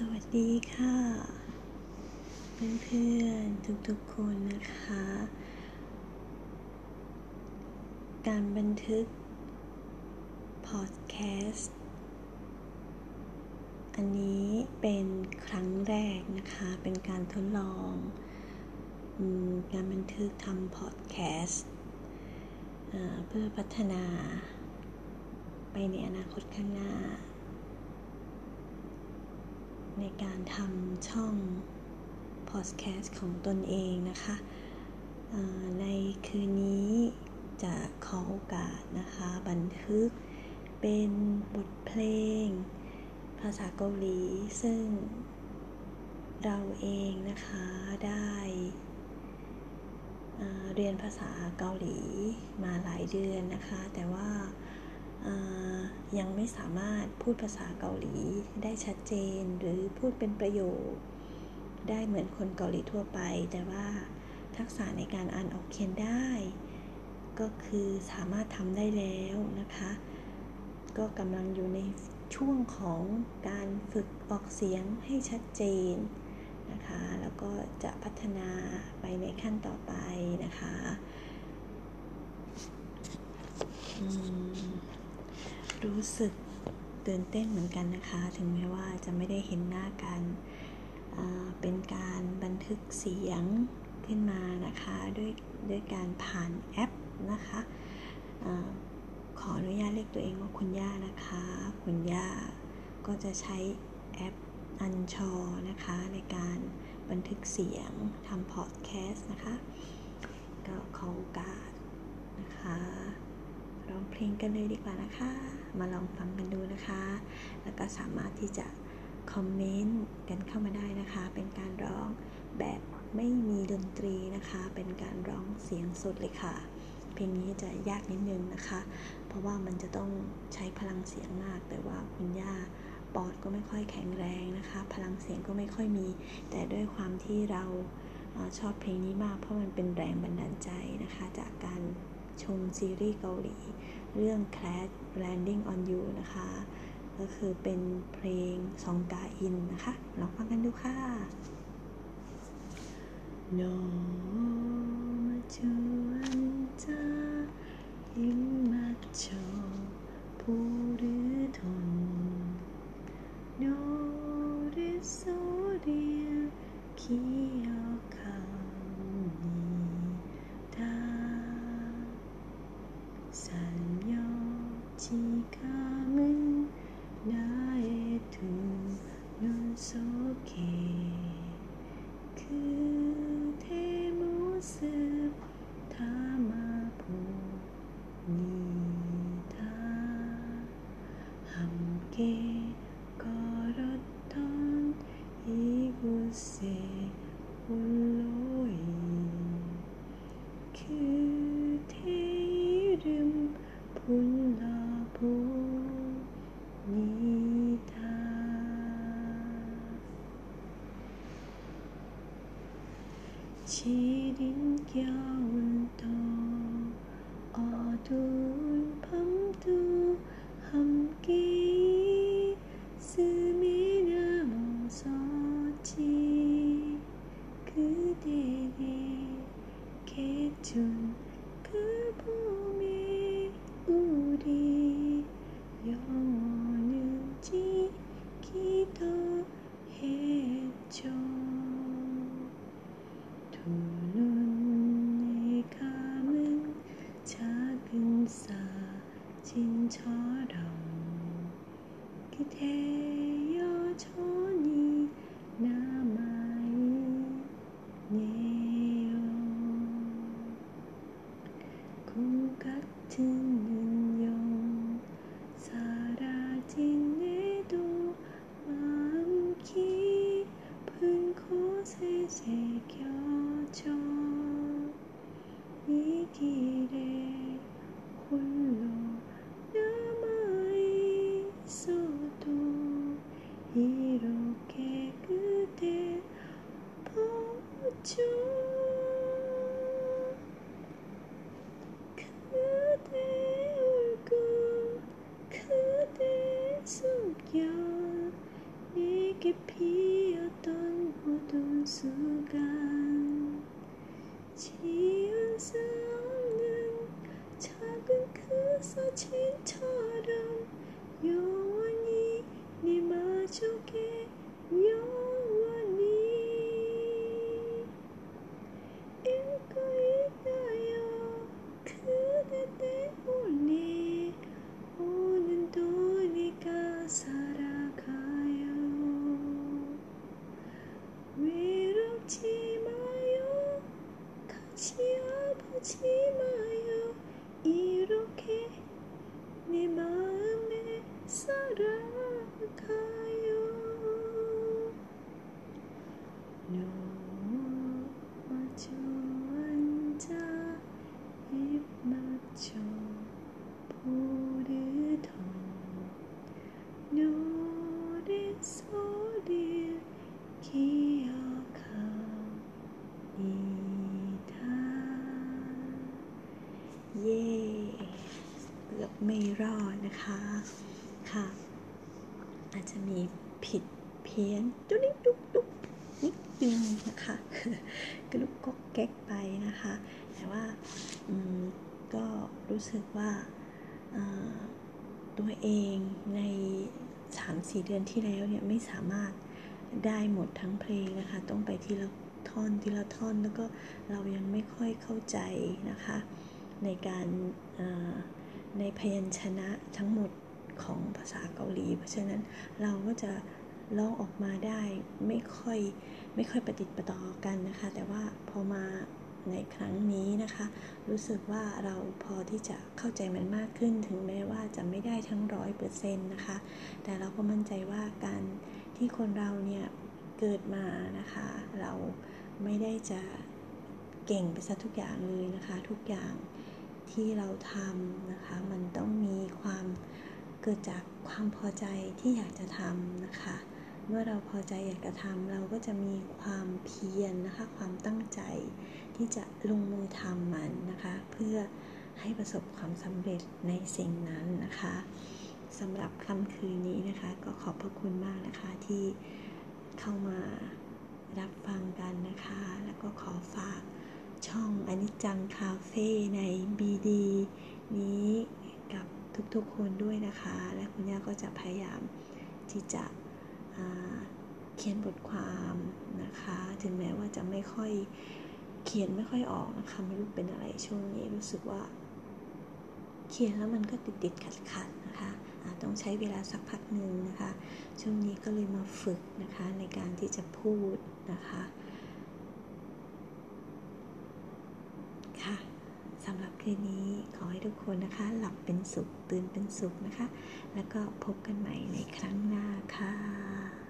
สวัสดีค่ะ เพื่อนๆ ทุกๆคนนะคะ การบันทึก พอดแคสต์ อันนี้เป็นครั้งแรกนะคะ เป็นการทดลองการบันทึกทำพอดแคสต์เพื่อพัฒนาไปในอนาคตข้างหน้า ในการทำช่องพอดแคสต์ของตนเองนะคะในคืนนี้จะขอโอกาสนะคะ บันทึกเป็นบทเพลง ภาษาเกาหลี ซึ่งเราเองนะคะได้เรียนภาษาเกาหลีมาหลายเดือนนะคะ แต่ว่า ยังไม่สามารถพูดภาษาเกาหลีได้ชัดเจนหรือพูดเป็นประโยค ได้เหมือนคนเกาหลีทั่วไป แต่ว่าทักษะในการอ่านออกเขียนได้ ก็คือสามารถทำได้แล้วนะคะ ก็กำลังอยู่ในช่วงของการฝึกออกเสียงให้ชัดเจนนะคะ แล้วก็จะพัฒนาไปในขั้นต่อไปนะคะอืม รู้สึกตื่นเต้นเหมือนกันนะคะ ถึงแม้ว่าจะไม่ได้เห็นหน้ากันเป็นการบันทึกเสียงขึ้นมานะคะด้วยด้วยการผ่านแอปนะคะอขออนุญาตเรียกตัวเองว่าคุณย่านะคะ คุณย่าก็จะใช้แอปอันชอนะคะในการบันทึกเสียงทำพอดแคสต์นะคะ ก็ขอโอกาสนะคะ ร้องเพลงกันเลยดีกว่านะคะ มาลองฟังกันดูนะคะ แล้วก็สามารถที่จะคอมเมนต์กันเข้ามาได้นะคะ เป็นการร้องแบบไม่มีดนตรีนะคะ เป็นการร้องเสียงสดเลยค่ะ เพลงนี้จะยากนิดนึงนะคะ เพราะว่ามันจะต้องใช้พลังเสียงมาก แต่ว่าคุณย่าปอดก็ไม่ค่อยแข็งแรงนะคะ พลังเสียงก็ไม่ค่อยมี แต่ด้วยความที่เราชอบเพลงนี้มาก เพราะมันเป็นแรงบันดาลใจนะคะ จากการ ชมซีรีส์เกาหลี เรื่อง Crash Landing on You นะคะ ก็คือเป็นเพลงซองกาอินนะคะ ลองฟังกันดูค่ะ No มาชวนจะ 지감은 나의 두 눈 속에 그대 모습 담아봅니다. 함께 밤도 함께 있으면 웃었지 그대의 그 봄에 우리 영원히 기도했죠. 바람처럼 그대 여전히 남아있네요. 고 같은 눈 사진처럼 영원히 네 마주게 คะค่ะ อาจจะมีผิดเพี้ยนจุ๊นิดดุกดุกนิดนึงนะคะกระลุกก็แก๊กไปนะคะ แต่ว่าอืมก็รู้สึกว่าตัวเองใน 3-4 เดือนที่แล้วเนี่ยไม่สามารถได้หมดทั้งเพลงนะคะ ต้องไปทีละท่อนทีละท่อนแล้วก็เรายังไม่ค่อยเข้าใจนะคะ ในการ ในพยัญชนะทั้งหมดของภาษาเกาหลี เพราะฉะนั้นเราก็จะร้องออกมาได้ไม่ค่อยไม่ค่อยประติดประต่อกันนะคะ แต่ว่าพอมาในครั้งนี้นะคะ รู้สึกว่าเราพอที่จะเข้าใจมันมากขึ้นถึงแม้ว่าจะไม่ได้ทั้งร้อยเปอร์เซ็นต์นะคะ แต่เราก็มั่นใจว่าการที่คนเราเนี่ยเกิดมานะคะ เราไม่ได้จะเก่งไปซะทุกอย่างเลยนะคะ ทุกอย่าง ที่เราทำนะคะ มันต้องมีความเกิดจากความพอใจที่อยากจะทำนะคะ เมื่อเราพอใจอยากจะทำเราก็จะมีความเพียรนะคะ ความตั้งใจที่จะลงมือทำมันนะคะ เพื่อให้ประสบความสำเร็จในสิ่งนั้นนะคะสำหรับค่ำคืนนี้นะคะ ก็ขอบพระคุณมากนะคะที่เข้ามารับฟังกันนะคะ แล้วก็ขอฝาก ช่องอนิจจังคาเฟ่ใน BD นี้กับทุกๆคนด้วยนะคะ และคุณย่าก็จะพยายามที่จะเขียนบทความนะคะ ถึงแม้ว่าจะไม่ค่อยเขียนไม่ค่อยออกนะคะไม่รู้เป็นอะไรช่วงนี้รู้สึกว่า เขียนแล้วมันก็ติดติดขัดขัดๆนะคะต้องใช้เวลาสักพักหนึ่งนะคะ ช่วงนี้ก็เลยมาฝึกนะคะในการที่จะพูดนะคะ สำหรับคืนนี้ขอให้ทุกคนนะคะ หลับเป็นสุขตื่นเป็นสุขนะคะ แล้วก็พบกันใหม่ในครั้งหน้าค่ะ